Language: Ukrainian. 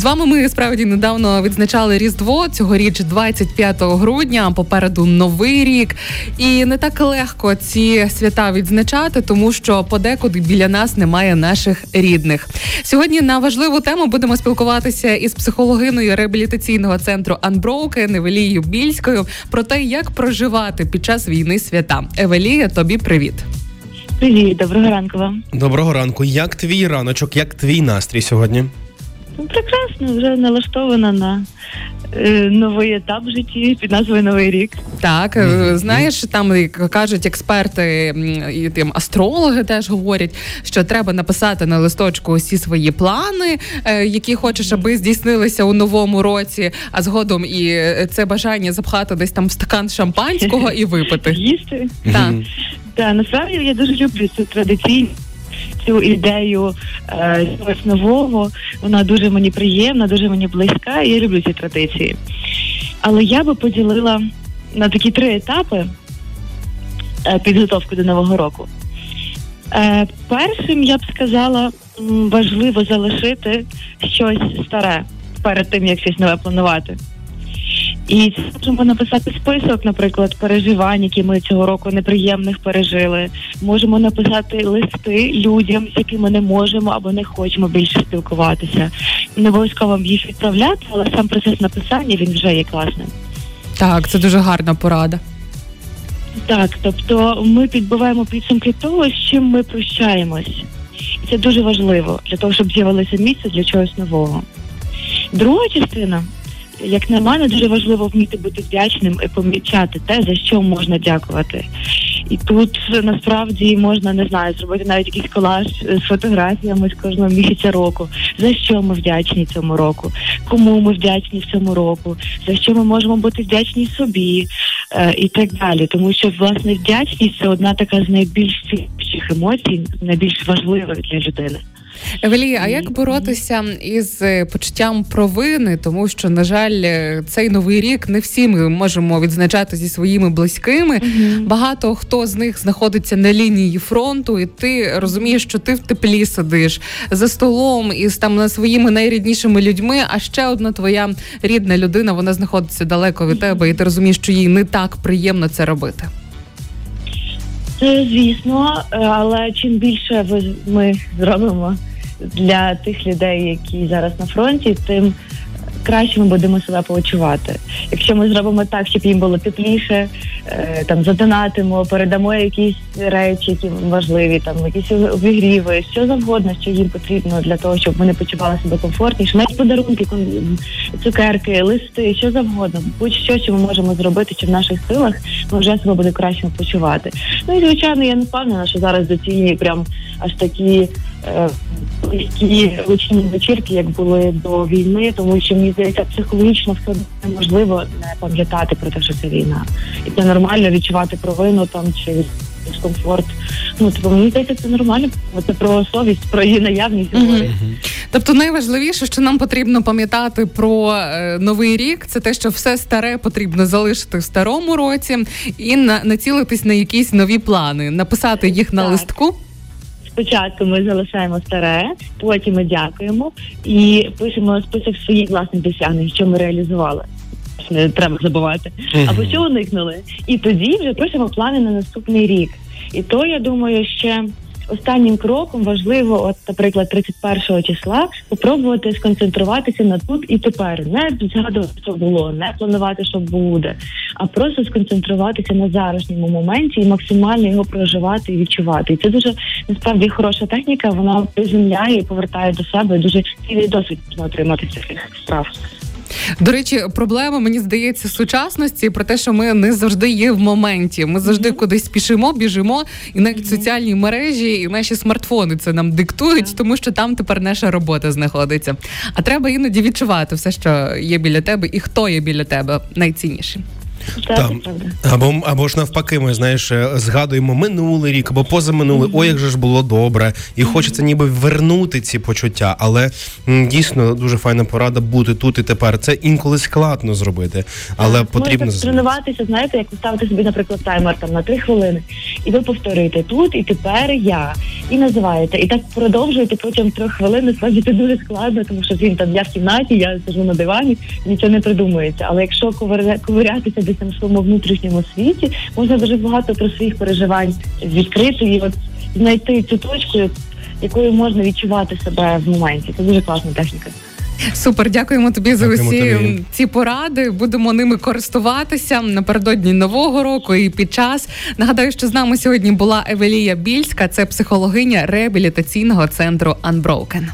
З вами ми справді недавно відзначали Різдво цьогоріч, 25 грудня. Попереду новий рік, і не так легко ці свята відзначати, тому що подекуди біля нас немає наших рідних. Сьогодні на важливу тему будемо спілкуватися із психологиною реабілітаційного центру Unbroken Евелією Більською про те, як проживати під час війни свята. Евелія, тобі привіт. Привіт, доброго ранку вам. Доброго ранку. Як твій раночок, як твій настрій сьогодні? Ну, Прекрасно, вже налаштована на е, новий етап в житті під назвою Новий рік. Так, е, знаєш, там як кажуть експерти і тим астрологи теж говорять, що треба написати на листочку усі свої плани, е, які хочеш, аби здійснилися у новому році, а згодом і це бажання запхати десь там в стакан шампанського і випити. Їсти. Так. Мгм. Та насправді я дуже люблю цю традиційну. Цю ідею е, чогось нового, вона дуже мені приємна, дуже мені близька, і я люблю ці традиції. Але я би поділила на такі три етапи е, підготовку до Нового року. Е, першим я б сказала, важливо залишити щось старе перед тим, як щось нове планувати. І можемо написати список, наприклад, переживань, які ми цього року неприємних пережили. Можемо написати листи людям, з якими не можемо або не хочемо більше спілкуватися. Не обов'язково їх відправляти, але сам процес написання він вже є класним. Так, це дуже гарна порада. Так, тобто ми підбиваємо підсумки того, з чим ми прощаємось. І це дуже важливо для того, щоб з'явилося місце для чогось нового. Друга частина, як на мене, дуже важливо вміти бути вдячним і помічати те, за що можна дякувати. І тут насправді можна не знаю, зробити навіть якийсь колаж з фотографіями з кожного місяця року. За що ми вдячні цьому року, кому ми вдячні в цьому року, за що ми можемо бути вдячні собі е, і так далі. Тому що власне вдячність це одна така з найбільш цінних емоцій, найбільш важливих для людини. Евелія, а як боротися із е, почуттям провини? Тому що, на жаль, е, цей новий рік не всі ми можемо відзначати зі своїми близькими. Багато хто з них знаходиться на лінії фронту, і ти розумієш, що ти в теплі сидиш за столом із там на своїми найріднішими людьми. А ще одна твоя рідна людина, вона знаходиться далеко від тебе, і ти розумієш, що їй не так приємно це робити. Це звісно, але чим більше ви- ми зробимо для тих людей, які зараз на фронті, тим краще ми будемо себе почувати. Якщо ми зробимо так, щоб їм було тепліше, там задонатимо, передамо якісь речі, які важливі, там якісь обігріви, що завгодно, що їм потрібно для того, щоб вони почували себе комфортніше, навіть подарунки, цукерки, листи, що завгодно, будь-що, що ми можемо зробити, чи в наших силах ми вже себе буде краще почувати. Ну і звичайно, я не впевнена, що зараз доцільні прям аж такі е, близькі вечірки, як були до війни, тому що мені здається, психологічно все неможливо не пам'ятати про те, що це війна, і це нормально відчувати провину там чи дискомфорт. Ну тобто мені здається, це нормально. Це про совість, про її наявність. Говорить. Тобто, найважливіше, що нам потрібно пам'ятати про е, новий рік, це те, що все старе потрібно залишити в старому році і на націлитись на якісь нові плани, написати їх на Так. листку. Спочатку ми залишаємо старе, потім ми дякуємо і пишемо список своїх власних досягнень, що ми реалізували. Не треба забувати. Або що уникнули. І тоді вже пишемо плани на наступний рік. І то я думаю, ще останнім кроком важливо, от, наприклад, 31 числа, попробувати сконцентруватися на тут і тепер, не згадувати, що було, не планувати, що буде, а просто сконцентруватися на зараз-ньому моменті і максимально його проживати і відчувати. І це дуже насправді хороша техніка. Вона приземляє і повертає до себе. Дуже цілий досвід можна отримати з таких справ. До речі, проблема мені здається сучасності про те, що ми не завжди є в моменті. Ми завжди кудись спішимо, біжимо, і навіть соціальні мережі і наші смартфони це нам диктують, тому що там тепер наша робота знаходиться. А треба іноді відчувати все, що є біля тебе, і хто є біля тебе найціннішим. Там. Або, або ж навпаки, ми знаєш, е, згадуємо минулий рік або позаминулий, ой, як же ж було добре, і хочеться ніби вернути ці почуття. Але м, дійсно дуже файна порада бути тут і тепер. Це інколи складно зробити, але потрібно Можете тренуватися, знаєте, як ви ставите собі, наприклад, таймер там на три хвилини, і ви повторюєте тут, і тепер я, і називаєте, і так продовжуєте протягом трьох хвилин. Насправді це дуже складно, тому що він там я в кімнаті, я сижу на дивані, нічого не придумується. Але якщо ковиря- ковирятися десь там своєму внутрішньому світі, можна дуже багато про своїх переживань відкрити і от знайти цю точку, якою можна відчувати себе в моменті. Це дуже класна техніка. Супер, дякуємо тобі за Дякуємо усі тобі. ці поради. Будемо ними користуватися напередодні нового року і під час. Нагадаю, що з нами сьогодні була Евелія Більська, це психологиня реабілітаційного центру Unbroken.